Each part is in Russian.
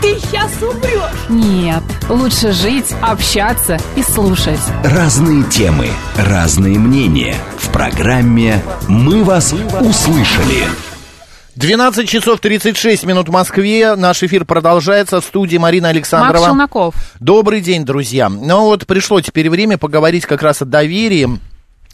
ты сейчас умрешь. Нет, лучше жить, общаться и слушать. Разные темы, разные мнения. В программе «Мы вас услышали». 12 часов 36 минут в Москве. Наш эфир продолжается в студии Марина Александрова. Макс Челноков. Добрый день, друзья. Ну вот пришло теперь время поговорить как раз о доверии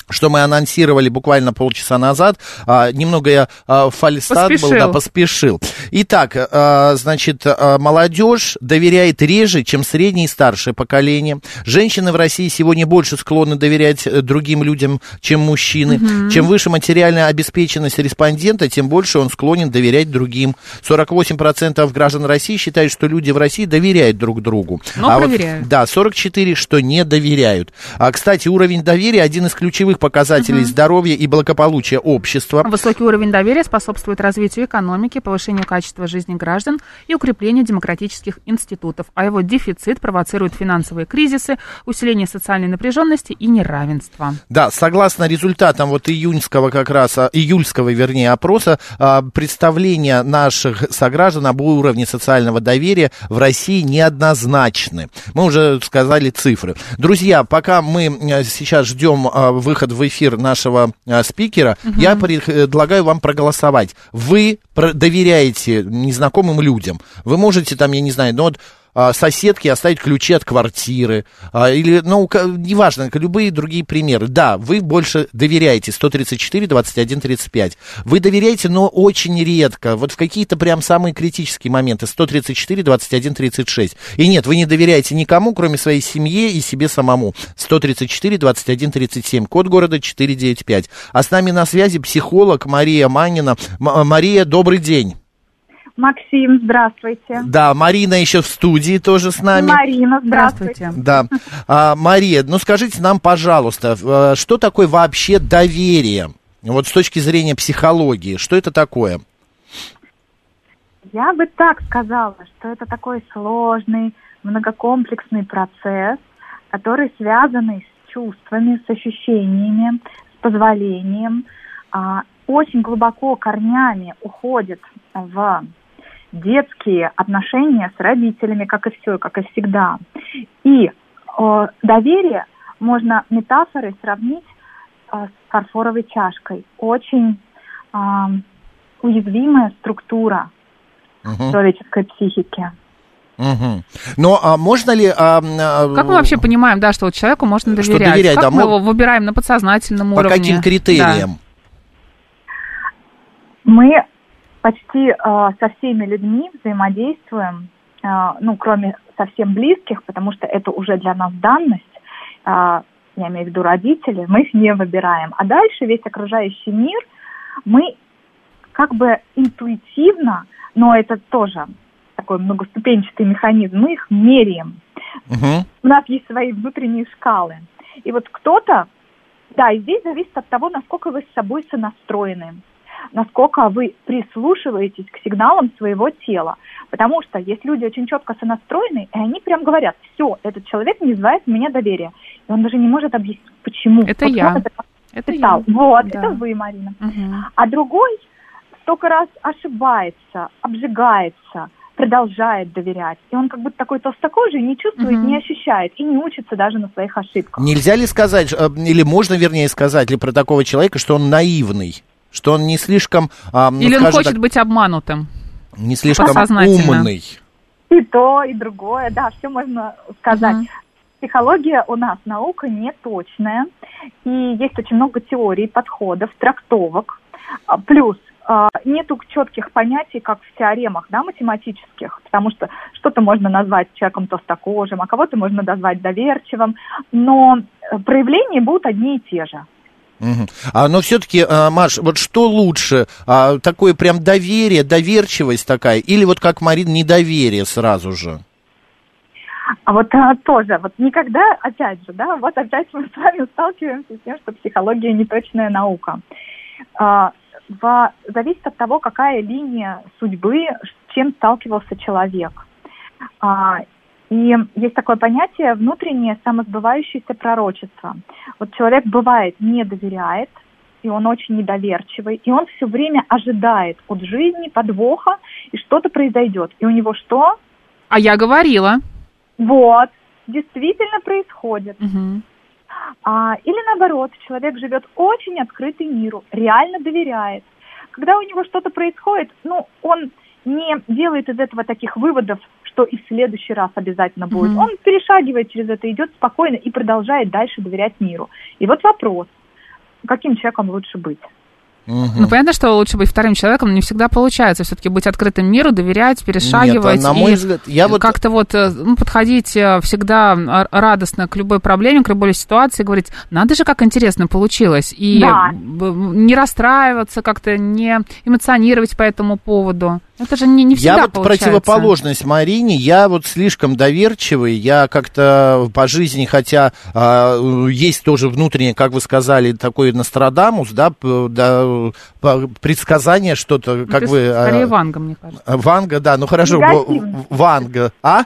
что мы анонсировали буквально полчаса назад. А, немного я а, фальстат был, да, поспешил. Итак, а, значит, а, молодежь доверяет реже, чем среднее и старшее поколение. Женщины в России сегодня больше склонны доверять э, другим людям, чем мужчины. Угу. Чем выше материальная обеспеченность респондента, тем больше он склонен доверять другим. 48% граждан России считают, что люди в России доверяют друг другу. Но а проверяют. Вот, да, 44, что не доверяют. А, кстати, уровень доверия один из ключевых показателей угу. здоровья и благополучия общества. Высокий уровень доверия способствует развитию экономики, повышению качества жизни граждан и укреплению демократических институтов, а его дефицит провоцирует финансовые кризисы, усиление социальной напряженности и неравенства. Да, согласно результатам вот июньского как раз, а, июльского, вернее, опроса, а, представления наших сограждан об уровне социального доверия в России неоднозначны. Мы уже сказали цифры. Друзья, пока мы сейчас ждем выход выход в эфир нашего а, спикера, угу. я предлагаю вам проголосовать. Вы доверяете незнакомым людям. Вы можете там, я не знаю, ну вот соседке оставить ключи от квартиры, а, или, ну, неважно, любые другие примеры. Да, вы больше доверяете 134, 21, 35. Вы доверяете, но очень редко, вот в какие-то прям самые критические моменты, 134, 21, 36. И нет, вы не доверяете никому, кроме своей семье и себе самому. 134, 21, 37, код города 495. А с нами на связи психолог Мария Манина. Мария, добрый день. Максим, здравствуйте. Да, Марина еще в студии тоже с нами. Марина, здравствуйте. Да. А, Мария, ну скажите нам, пожалуйста, э, что такое вообще доверие? Вот с точки зрения психологии, что это такое? Я бы так сказала, что это такой сложный, многокомплексный процесс, который связан с чувствами, с ощущениями, с позволением, а, очень глубоко корнями уходит в детские отношения с родителями, как и все, как и всегда. И э, доверие можно метафорой сравнить э, с фарфоровой чашкой. Очень э, уязвимая структура угу. человеческой психики. Угу. Но а можно ли... А, а, как мы вообще понимаем, да, что вот человеку можно доверять? Что доверять как да, мы его выбираем на подсознательном по уровне? По каким критериям? Да. Мы почти э, со всеми людьми взаимодействуем, э, ну, кроме совсем близких, потому что это уже для нас данность, э, я имею в виду родители, мы их не выбираем. А дальше весь окружающий мир мы как бы интуитивно, но это тоже такой многоступенчатый механизм, мы их меряем. Угу. У нас есть свои внутренние шкалы. И вот кто-то, да, и здесь зависит от того, насколько вы с собой сонастроены насколько вы прислушиваетесь к сигналам своего тела. Потому что есть люди очень четко сонастроены, и они прям говорят, все, этот человек не вызывает меня доверия. И он даже не может объяснить, почему. Это вот я. Это я. Вот, да. это вы, Марина. Угу. А другой столько раз ошибается, обжигается, продолжает доверять. И он как будто такой толстокожий, не чувствует, угу. не ощущает и не учится даже на своих ошибках. Нельзя ли сказать, э, или можно, вернее, сказать ли про такого человека, что он наивный? Что он не слишком... А, Или он хочет так, быть обманутым. Не слишком умный. И то, и другое, да, все можно сказать. Угу. Психология у нас наука не точная, и есть очень много теорий, подходов, трактовок. А, плюс а, нету четких понятий, как в теоремах, да, математических, потому что что-то можно назвать человеком толстокожим, а кого-то можно назвать доверчивым, но э, проявления будут одни и те же. Угу. А, но все-таки, а, Маш, вот что лучше, а, такое прям доверие, доверчивость такая, или вот как Марин, недоверие сразу же? А вот а, тоже, вот никогда, опять же, да, вот опять мы с вами сталкиваемся с тем, что психология не точная наука. А, в, зависит от того, какая линия судьбы, с чем сталкивался человек. А, и есть такое понятие внутреннее самосбывающееся пророчество. Вот человек бывает не доверяет, и он очень недоверчивый, и он все время ожидает от жизни подвоха, и что-то произойдет. И у него что? А я говорила. Вот, действительно происходит. Мгм. А, или наоборот, человек живет очень открытый миру, реально доверяет. Когда у него что-то происходит, ну, он не делает из этого таких выводов, что и в следующий раз обязательно будет. Мгм. Он перешагивает через это, идет спокойно и продолжает дальше доверять миру. И вот вопрос, каким человеком лучше быть? Ну, понятно, что лучше быть вторым человеком, но не всегда получается все-таки быть открытым миру, доверять, перешагивать. Нет, а на мой и взгляд, я вот- Как-то вот э, ну, подходить э, всегда р- радостно к любой проблеме, к любой ситуации, говорить, надо же, как интересно получилось. И Да. не расстраиваться, как-то не эмоционировать по этому поводу. Это же не, не всегда Я вот получается. противоположность Марине, я вот слишком доверчивый, я как-то по жизни, хотя а, есть тоже внутреннее, как вы сказали, такой Нострадамус, да, да, предсказание что-то, Ну, как ты вы... а, Скорее Ванга, мне кажется. Ванга, да, ну хорошо, Негативно. Ванга, а?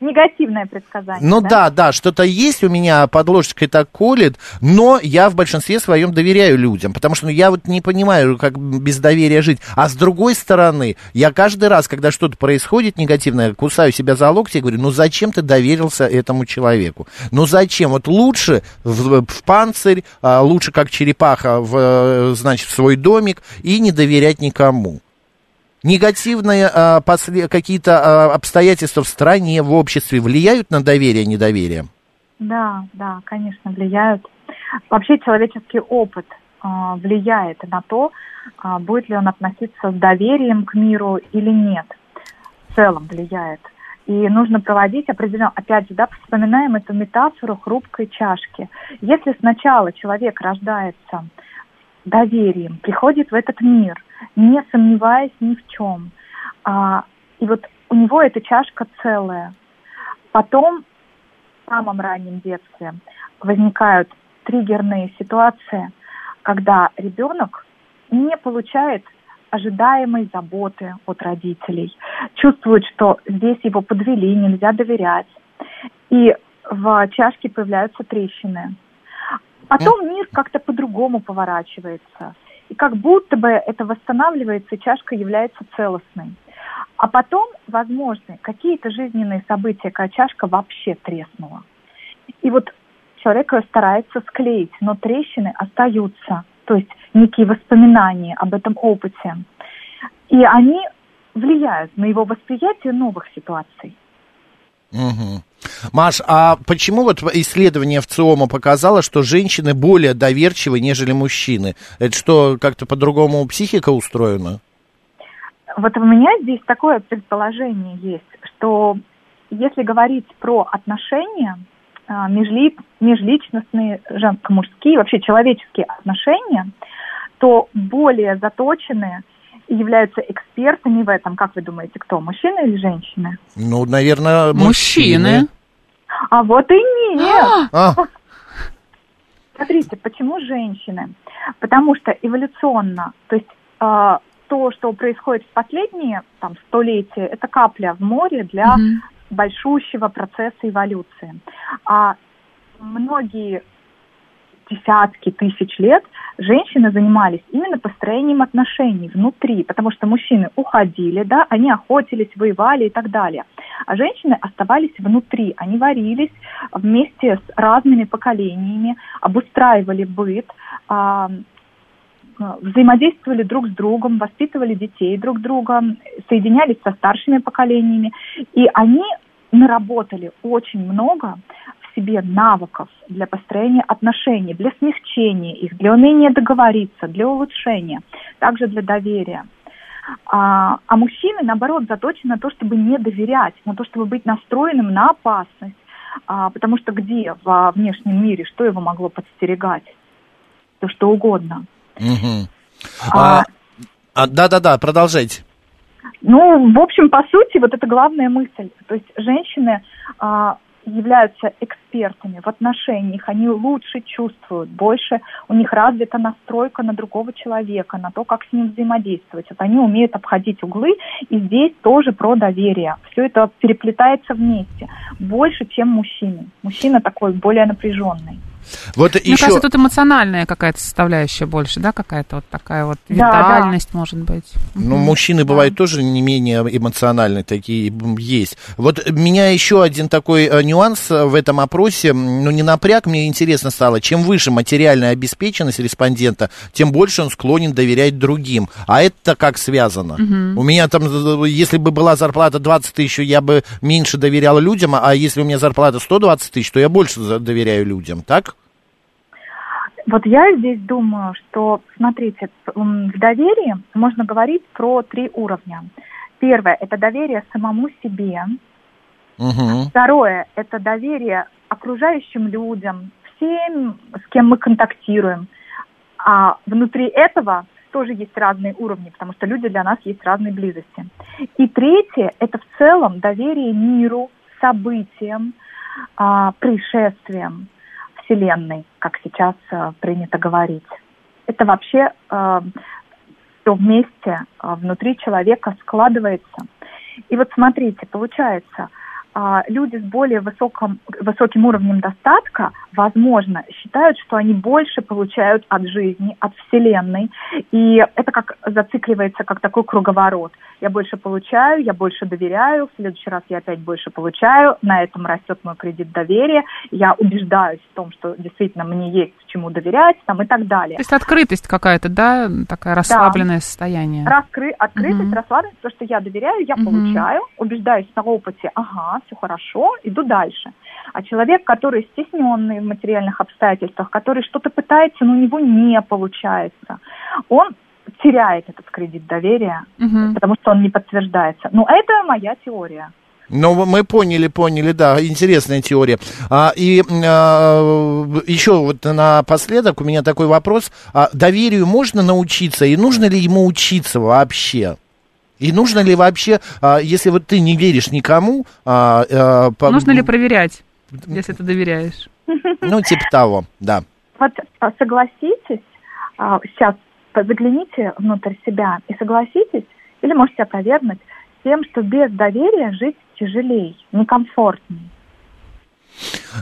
Негативное предсказание. Ну да, да, что-то есть у меня под ложечкой так колет, но я в большинстве своем доверяю людям, потому что ну, я вот не понимаю, как без доверия жить. А с другой стороны, я каждый раз, когда что-то происходит негативное, кусаю себя за локти и говорю, ну зачем ты доверился этому человеку? Ну зачем? Вот лучше в, в панцирь, а, лучше как черепаха в, э, значит, в свой домик и не доверять никому. Негативные а, после- какие-то а, обстоятельства в стране, в обществе влияют на доверие, недоверие? Да, да, конечно, влияют. Вообще человеческий опыт а, влияет на то, а, будет ли он относиться с доверием к миру или нет. В целом влияет. И нужно проводить определенно, опять же, да, вспоминаем эту метафору хрупкой чашки. Если сначала человек рождается доверием, приходит в этот мир, не сомневаясь ни в чем, а, и вот у него эта чашка целая, потом в самом раннем детстве возникают триггерные ситуации, когда ребенок не получает ожидаемой заботы от родителей, чувствует, что здесь его подвели, нельзя доверять. И в чашке появляются трещины. Потом мир как-то по-другому поворачивается. И как будто бы это восстанавливается, и чашка является целостной. А потом возможны какие-то жизненные события, когда чашка вообще треснула. И вот человек ее старается склеить, но трещины остаются, то есть некие воспоминания об этом опыте. И они влияют на его восприятие новых ситуаций. Мгм. Маш, а почему вот исследование в ЦИОМа показало, что женщины более доверчивы, нежели мужчины? Это что, как-то по-другому психика устроена? Вот у меня здесь такое предположение есть, что если говорить про отношения, а, межли- межличностные, женско-мужские, вообще человеческие отношения, то более заточенные и являются экспертами в этом, как вы думаете, кто, мужчины или женщины? Ну, наверное, Мужчины. мужчины. А вот и нет. А, Смотрите, почему женщины? Потому что эволюционно, то есть э, то, что происходит в последние там, столетия, это капля в море для Мгм. большущего процесса эволюции. А многие десятки тысяч лет женщины занимались именно построением отношений внутри, потому что мужчины уходили, да, они охотились, воевали и так далее. А женщины оставались внутри, они варились вместе с разными поколениями, обустраивали быт, а, а, взаимодействовали друг с другом, воспитывали детей друг друга, соединялись со старшими поколениями. И они наработали очень много себе навыков для построения отношений, для смягчения их, для умения договориться, для улучшения, также для доверия. А, а мужчины, наоборот, заточены на то, чтобы не доверять, на то, чтобы быть настроенным на опасность. А, потому что где во внешнем мире, что его могло подстерегать? То, что угодно. А, А, а, Да-да-да, продолжайте. Ну, в общем, по сути, вот это главная мысль. То есть женщины а, являются экспертами в отношениях, они лучше чувствуют, больше у них развита настройка на другого человека, на то, как с ним взаимодействовать. Вот они умеют обходить углы, и здесь тоже про доверие. Все это переплетается вместе. Больше, чем мужчины. Мужчина такой более напряженный. Вот Мне еще... кажется, тут эмоциональная какая-то составляющая больше, да, какая-то вот такая вот Да, витальность, может быть. Ну, Мгм. мужчины бывают тоже не менее эмоциональные, такие есть. Вот меня еще один такой э, нюанс э, в этом опросе, ну, не напряг, мне интересно стало, чем выше материальная обеспеченность респондента, тем больше он склонен доверять другим. А это как связано? У меня там, если бы была зарплата 20 тысяч, я бы меньше доверял людям, а если у меня зарплата 120 тысяч, то я больше доверяю людям, так? Вот я здесь думаю, что, смотрите, в доверии можно говорить про три уровня. Первое – это доверие самому себе. Угу. Второе – это доверие окружающим людям, всем, с кем мы контактируем. А внутри этого тоже есть разные уровни, потому что люди для нас есть разной близости. И третье – это в целом доверие миру, событиям, а, пришествиям Вселенной, как сейчас а, принято говорить. Это вообще все вместе а, внутри человека складывается. И вот смотрите, получается, люди с более высоком, высоким уровнем достатка, возможно, считают, что они больше получают от жизни, от Вселенной. И это как зацикливается, как такой круговорот. Я больше получаю, я больше доверяю, в следующий раз я опять больше получаю, на этом растет мой кредит доверия, я убеждаюсь в том, что действительно мне есть чему доверять, там и так далее. То есть открытость какая-то, да, такая расслабленное состояние. Раскры... Открытость, Мгм. расслабленность, потому что я доверяю, я Мгм. получаю, убеждаюсь на опыте, ага, все хорошо, иду дальше. А человек, который стесненный в материальных обстоятельствах, который что-то пытается, но у него не получается, он теряет этот кредит доверия, Мгм. потому что он не подтверждается. Ну, это моя теория. Ну, мы поняли, поняли, да, интересная теория. А, и а, еще вот напоследок у меня такой вопрос. А, доверию можно научиться, и нужно ли ему учиться вообще? И нужно ли вообще, а, если вот ты не веришь никому, а, а, по- Нужно ли проверять, если ты доверяешь? ну, типа того, да. Вот а, согласитесь, а, сейчас загляните внутрь себя и согласитесь, или можете опровергнуть, тем, что без доверия жить тяжелее, некомфортнее.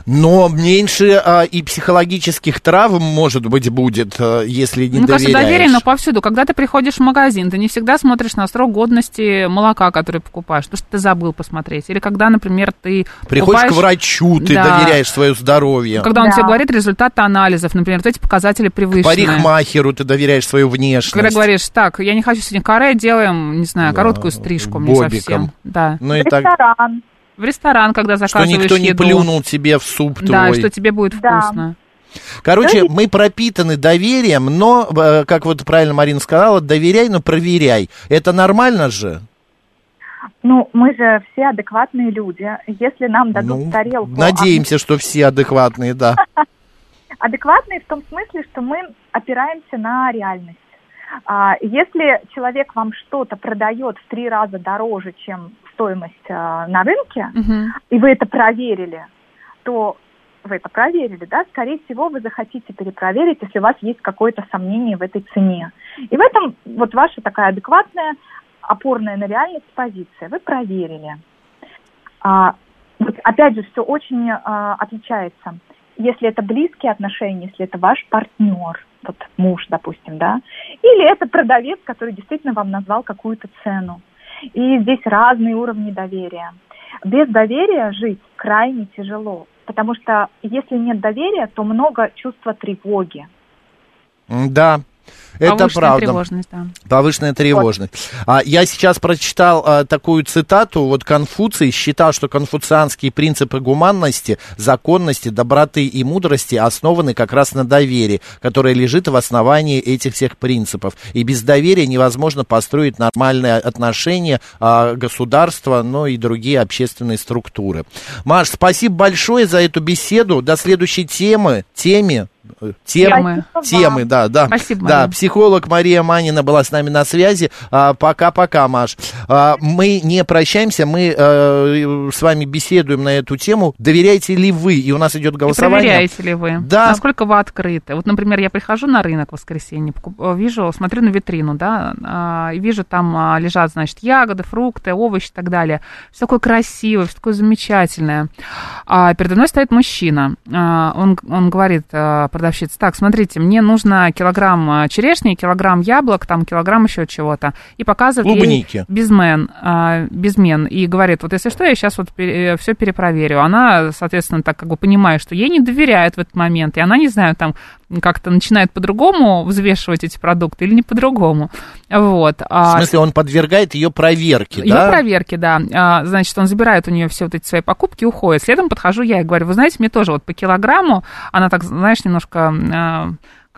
Но меньше а, и психологических травм, может быть, будет, а, если не Мне кажется, доверяешь. доверие, но повсюду. Когда ты приходишь в магазин, ты не всегда смотришь на срок годности молока, который покупаешь, потому что ты забыл посмотреть. Или когда, например, ты Приходишь покупаешь- к врачу, ты Да. доверяешь свое здоровье. Когда он Да. тебе говорит результаты анализов, например, вот эти показатели превышены. Парикмахеру ты доверяешь свою внешность. Когда говоришь, так, я не хочу сегодня каре, делаем, не знаю, Да, короткую стрижку мне бобиком. совсем. Да. Ну и В так, ресторан. В ресторан, когда что заказываешь никто не еду. плюнул тебе в суп Да, твой. что тебе будет Да. вкусно. Короче, мы пропитаны доверием, но, э, как вот правильно Марина сказала, доверяй, но проверяй. Это нормально же? Ну, мы же все адекватные люди. Если нам дадут Ну, тарелку... надеемся, что все адекватные, да. Адекватные в том смысле, что мы опираемся на реальность. А, Если человек вам что-то продает в три раза дороже, чем стоимость а, на рынке, Мгм. и вы это проверили, то вы это проверили, да, скорее всего, вы захотите перепроверить, если у вас есть какое-то сомнение в этой цене. И в этом вот ваша такая адекватная, опорная на реальность позиция. Вы проверили. А, вот опять же, все очень а, отличается. Если это близкие отношения, если это ваш партнер, вот муж, допустим, да, или это продавец, который действительно вам назвал какую-то цену. И здесь разные уровни доверия. Без доверия жить крайне тяжело, потому что если нет доверия, то много чувства тревоги. Да, это Повышенная правда. тревожность, да. Повышенная тревожность. А, я сейчас прочитал а, такую цитату. Вот Конфуций считал, что конфуцианские принципы гуманности, законности, доброты и мудрости основаны как раз на доверии, которое лежит в основании этих всех принципов. И без доверия невозможно построить нормальные отношения а, государства, но и другие общественные структуры. Маш, спасибо большое за эту беседу. До следующей темы, теме тем, Темы. темы, да, да. Спасибо, Да, психолог Мария Манина была с нами на связи. А, Пока-пока, Маш. А, Мы не прощаемся, мы э, с вами беседуем на эту тему. Доверяете ли вы? И у нас идет И голосование. проверяете ли вы, Да. насколько вы открыты. Вот, например, я прихожу на рынок в воскресенье, э, вижу, смотрю на витрину, да, а, и вижу, там лежат, значит, ягоды, фрукты, овощи и так далее. Все такое красивое, все такое замечательное. А передо мной стоит мужчина. Он, он говорит, продавщица, так, смотрите, мне нужно килограмм а, черешни, килограмм яблок, там килограмм еще чего-то. И показывает ей Клубники. безмен, а, безмен, и говорит, вот если что, я сейчас вот все перепроверю. Она, соответственно, так как бы понимает, что ей не доверяют в этот момент, и она, не знаю, там как-то начинает по-другому взвешивать эти продукты или не по-другому. Вот. В А, смысле, он подвергает ее проверке, ее да? проверки, да. А, значит, он забирает у нее все вот эти свои покупки и уходит. Следом подхожу я и говорю, вы знаете, мне тоже вот по килограмму, она так, знаешь, немножко а,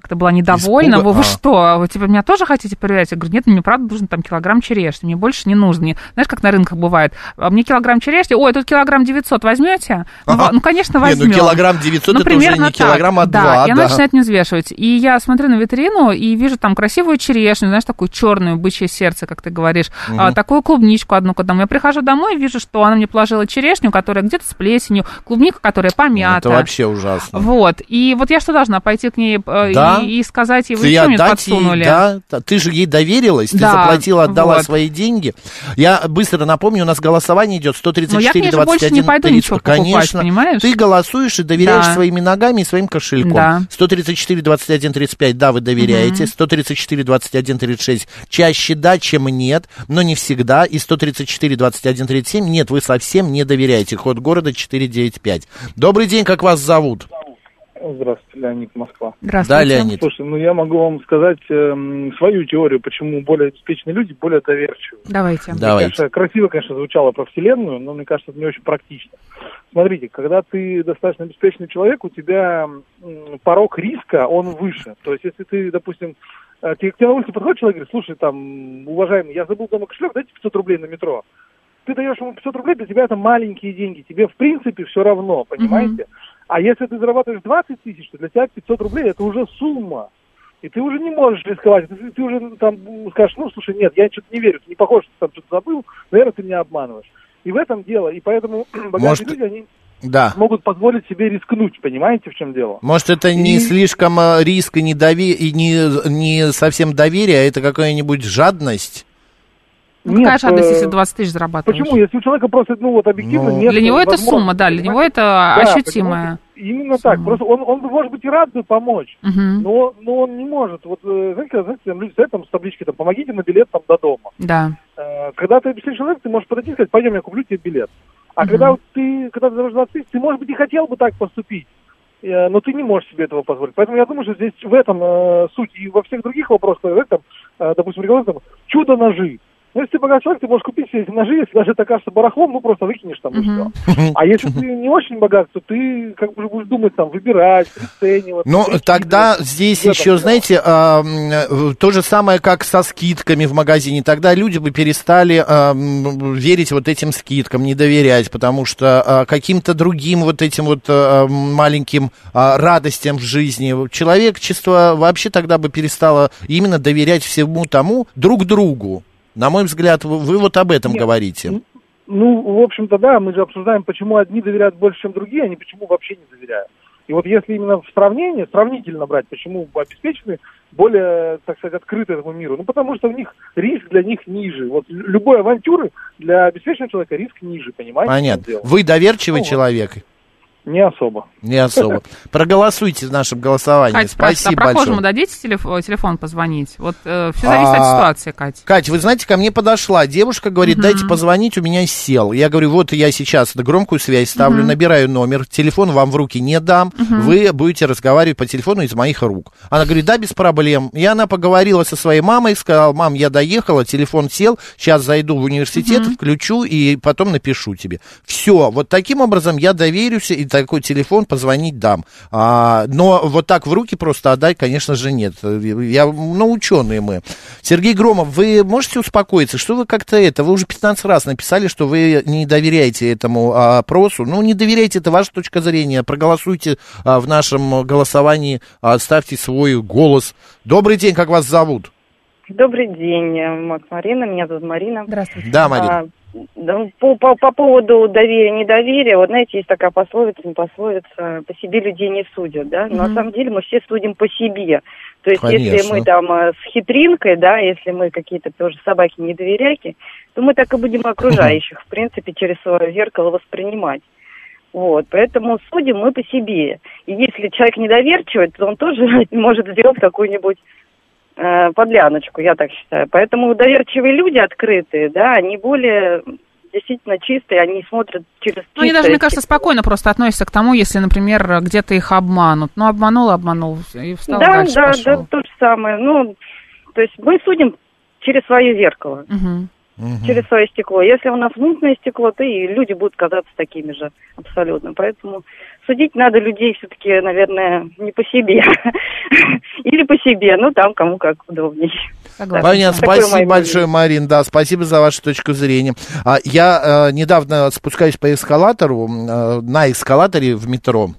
как-то была недовольна. Испуга- Вы, а. что, вы типа меня тоже хотите проверять? Я говорю, нет, мне правда нужен там килограмм черешни, мне больше не нужно. Не- знаешь, как на рынках бывает, «А мне килограмм черешни, ой, тут килограмм 900 возьмете? Ну, Ага. ну, конечно, Не, возьмем. ну килограмм 900 Ну, это уже не килограмм, так. а два, Да, и она да. начинает не взвешивать. И я смотрю на витрину и вижу там красивую черешню, знаешь, такую черную, бычье сердце, как ты говоришь, а, такую клубничку одну к одному. Я прихожу домой и вижу, что она мне положила черешню, которая где-то с плесенью, клубника, которая помята. Это вообще ужасно. Вот. И вот я что должна пойти к ней э, Да. и, и сказать ей, вы Ты что мне отдать ей, подсунули? да, ты же ей доверилась, ты Да, заплатила, отдала вот. свои деньги. Я быстро напомню, у нас голосование идет 134 Но я к ней же 21 больше не пойду 30. ничего покупать, Конечно, понимаешь? ты голосуешь и доверяешь Да. своими ногами и своим кошельком. Да. 134 21 35, да, вы доверяете. 134 21 36, чаще да, чем нет, но не всегда. И 134 21 37, нет, вы совсем не доверяете. Код города 495. Добрый день, как вас зовут? Здравствуйте, Леонид, Москва. Здравствуйте. Да, Леонид. Слушай, ну я могу вам сказать эм, свою теорию, почему более обеспеченные люди более доверчивы. Давайте. Давайте. Конечно, красиво, конечно, звучало про Вселенную, но мне кажется, это не очень практично. Смотрите, когда ты достаточно обеспеченный человек, у тебя м, порог риска, он выше. То есть, если ты, допустим, э, тебе, к тебе на улице подходит человек и говорит, слушай, там, уважаемый, я забыл дома кошелек, дайте 500 рублей на метро. Ты даешь ему 500 рублей, для тебя это маленькие деньги, тебе в принципе все равно, понимаете? А если ты зарабатываешь 20 тысяч, то для тебя 500 рублей это уже сумма. И ты уже не можешь рисковать. Ты, ты уже там скажешь, ну, слушай, нет, я что-то не верю, ты не похож, что ты там что-то забыл, наверное, ты меня обманываешь. И в этом дело. И поэтому богатые Может- люди, они Да. могут позволить себе рискнуть, понимаете, в чем дело? Может, это не И- слишком э, риск и не, дови- и не, не совсем доверие, а это какая-нибудь жадность? Ну, какая Нет, жадность, э, если 20 тысяч зарабатываешь? Почему? Если у человека просто, ну, вот объективно Ну, нет Для него это сумма, да, для него это Да, ощутимая. Именно так. сумма. Просто он, он, может быть, и рад бы помочь, Мгм. но, но он не может. Вот, э, знаете, знаете, там люди стоят там с табличкой, там, помогите на билет там до дома. Да. Э, Когда ты объяснишь человеку, ты можешь подойти и сказать, пойдем, я куплю тебе билет. А Мгм. когда ты, когда ты заработаешь 20 тысяч, ты, может быть, и хотел бы так поступить, э, но ты не можешь себе этого позволить. Поэтому я думаю, что здесь в этом э, суть. И во всех других вопросах, знаете, там, э, допустим, регламент, там, чудо-ножи. Ну, если ты богатый человек, ты можешь купить себе эти ножи, если даже это кажется барахлом, ну, просто выкинешь там и Мгм. все. А если ты не очень богат, то ты как бы будешь думать, там, выбирать, приценивать. Ну, тогда здесь еще, знаете, э, то же самое, как со скидками в магазине. Тогда люди бы перестали м, верить вот этим скидкам, не доверять, потому что а, каким-то другим вот этим вот а, маленьким а, радостям в жизни человечество вообще тогда бы перестало именно доверять всему тому друг другу. На мой взгляд, вы, вы вот об этом Нет, говорите. Ну, в общем-то, да, мы же обсуждаем, почему одни доверяют больше, чем другие, а не почему вообще не доверяют. И вот если именно в сравнении, сравнительно брать, почему обеспеченные более, так сказать, открыты этому миру, ну, потому что у них риск для них ниже. Вот лю- любой авантюры для обеспеченного человека риск ниже, понимаете? Понятно. Вы доверчивый Ну, человек? Не особо. Не особо. Проголосуйте в нашем голосовании. Кать а Спасибо прохожему большое. дадите телефон, телефон позвонить? Вот все зависит от А, ситуации, Кать. Кать, вы знаете, ко мне подошла девушка, говорит, дайте позвонить, у меня сел. Я говорю, вот я сейчас на громкую связь ставлю, набираю номер, телефон вам в руки не дам, вы будете разговаривать по телефону из моих рук. Она говорит, да, без проблем. И она поговорила со своей мамой, сказала, мам, я доехала, телефон сел, сейчас зайду в университет, включу и потом напишу тебе. Все, вот таким образом я доверюсь, и такой телефон, позвонить дам. А, но вот так в руки просто отдать, конечно же, нет. Я, ну, ученые мы. Сергей Громов, вы можете успокоиться? Что вы как-то это, вы уже 15 раз написали, что вы не доверяете этому а, опросу. Ну, не доверяйте, это ваша точка зрения. Проголосуйте а, в нашем голосовании, оставьте свой голос. Добрый день, как вас зовут? Добрый день, Макс Марина, меня зовут Марина. Здравствуйте. Да, Марина. По, по, по поводу доверия, недоверия, вот знаете, есть такая пословица, не пословица, по себе людей не судят, да, но Мгм. на самом деле мы все судим по себе. То есть, если Конечно. мы там э, с хитринкой, да, если мы какие-то тоже собаки недоверяйки, то мы так и будем окружающих, в принципе, через свое зеркало воспринимать. Вот, поэтому судим мы по себе. И если человек недоверчивый, то он тоже может сделать какую-нибудь э, подляночку, я так считаю. Поэтому доверчивые люди открытые, да, они более действительно чистые, они смотрят через Ну, они даже, мне кажется, спокойно просто относятся к тому, если, например, где-то их обманут. Ну, обманул, обманул, и встал Да, дальше да, пошел. да, то же самое. Ну, то есть мы судим через свое зеркало, Мгм. Мгм. через свое стекло. Если у нас мутное стекло, то и люди будут казаться такими же абсолютно. Поэтому судить надо людей все-таки, наверное, не по себе. Или по себе, ну там кому как удобнее. Согласна. Понятно, спасибо большое, Марин, да, спасибо за вашу точку зрения. А, я э, недавно спускаюсь по эскалатору, э, на эскалаторе в метро,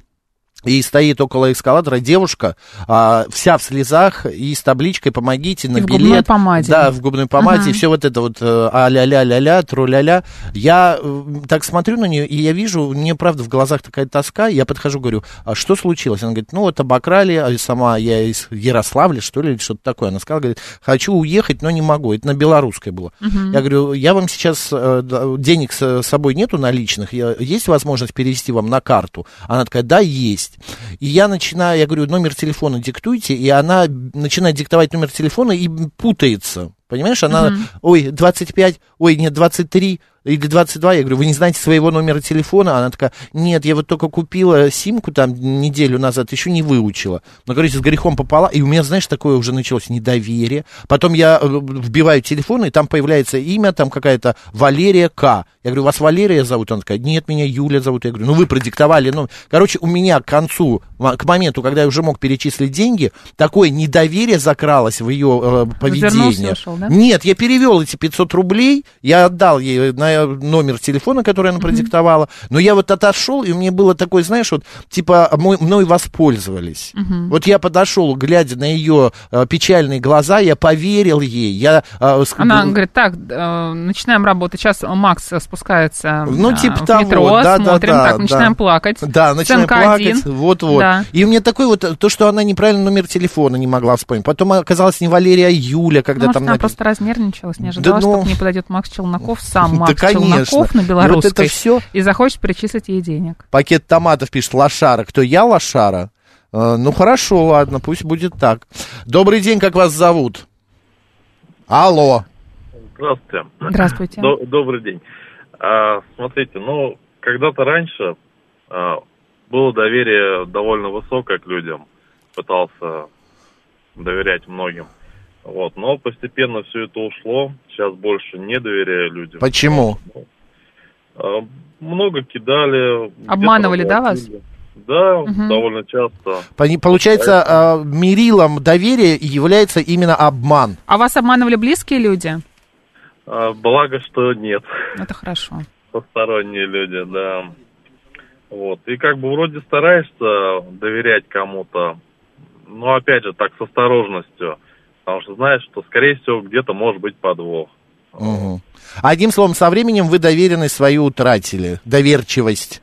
и стоит около эскалатора девушка, а, вся в слезах и с табличкой «Помогите» на И в билет. губной помаде. Да, в губной помаде, Ага. и все вот это вот э, а-ля-ля-ля-ля, тру-ля-ля. Я э, так смотрю на нее, и я вижу, мне, правда, в глазах такая тоска, я подхожу, говорю, а что случилось? Она говорит, ну, вот обокрали, а сама я из Ярославля, что ли, или что-то такое. Она сказала, говорит, хочу уехать, но не могу. Это на белорусской было. Я говорю, я вам сейчас, э, денег с собой нету наличных, есть возможность перевести вам на карту? Она такая, да, есть. И я начинаю, я говорю, номер телефона диктуйте, и она начинает диктовать номер телефона и путается. Понимаешь, она, ой, 25, ой, нет, 23 или 22. Я говорю, вы не знаете своего номера телефона? Она такая, нет, я вот только купила симку там неделю назад, еще не выучила. Но, говорите, с грехом попала. И у меня, знаешь, такое уже началось недоверие. Потом я э, вбиваю телефон, и там появляется имя, там какая-то Валерия К. Я говорю, вас Валерия зовут? Она такая, нет, меня Юля зовут. Я говорю, ну вы продиктовали. Ну, короче, у меня к концу, к моменту, когда я уже мог перечислить деньги, такое недоверие закралось в ее э, поведение. Ушел, да? Нет, я перевел эти 500 рублей, я отдал ей на номер телефона, который она продиктовала, но я вот отошел, и мне было такое, знаешь, вот, типа, мой, мной воспользовались. Вот я подошел, глядя на ее э, печальные глаза, я поверил ей, я... э, ск- Она говорит, так, э, начинаем работать. Сейчас Макс спускается Ну, э, типа в того, метро, да, да, смотрим, да, так, да. начинаем плакать. Да, начинаем Сценка плакать, вот-вот. Да. И у меня такой вот, э, то, что она неправильно номер телефона не могла вспомнить. Потом оказалось не Валерия, а Юля, когда Может, там... написано. Просто разнервничалась, не ожидала, Да ну- что к ней подойдет Макс Челноков, сам Да, Макс конечно. Челноков на вот белорусской, это все и захочет перечислить ей денег. Пакет томатов пишет лошара. Кто я лошара? Э, ну хорошо, ладно, пусть будет так. Добрый день, как вас зовут? Алло. Здравствуйте. Здравствуйте. До- добрый день. А, смотрите, ну, когда-то раньше а, было доверие довольно высокое к людям. Пытался доверять многим. Вот, но постепенно все это ушло. Сейчас больше не доверяю людям. Почему? А, много кидали. Обманывали, да, вас? Да, Мгм. довольно часто. Получается, э, мерилом доверия является именно обман. А вас обманывали близкие люди? А, благо, что нет. Это хорошо. посторонние люди, да. Вот. И как бы вроде стараешься доверять кому-то, но опять же так с осторожностью. Потому что знаешь, что скорее всего где-то может быть подвох. Мгм. Одним словом, со временем вы доверенность свою утратили. Доверчивость.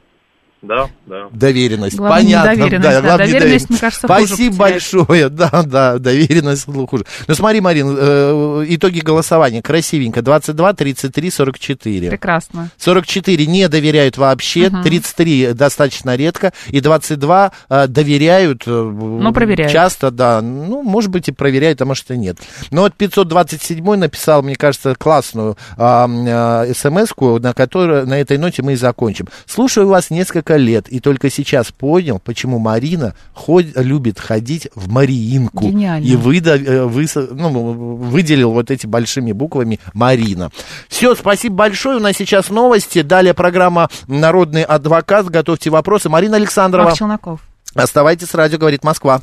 Да, да. Доверенность. Главное, Понятно. недоверенность, да, да. главное, Доверенность, мне кажется, хуже Спасибо потерять. большое. Да, да, доверенность хуже. Ну смотри, Марин, э, итоги голосования. Красивенько. 22, 33, 44. Прекрасно. 44 не доверяют вообще, Мгм. 33 достаточно редко, и 22 э, доверяют. Ну, проверяют. Часто, да. Ну, может быть, и проверяют, а может и нет. Но вот 527 написал, мне кажется, классную а, а, смс-ку, на, которой, на этой ноте мы и закончим. Слушаю вас несколько столько лет и только сейчас понял, почему Марина ход- любит ходить в Мариинку. Гениально. И выда- э, выс- ну, выделил вот эти большими буквами Марина. Все, спасибо большое. У нас сейчас новости. Далее программа «Народный адвокат». Готовьте вопросы. Марина Александрова. Марк Челноков. Оставайтесь с радио, говорит Москва.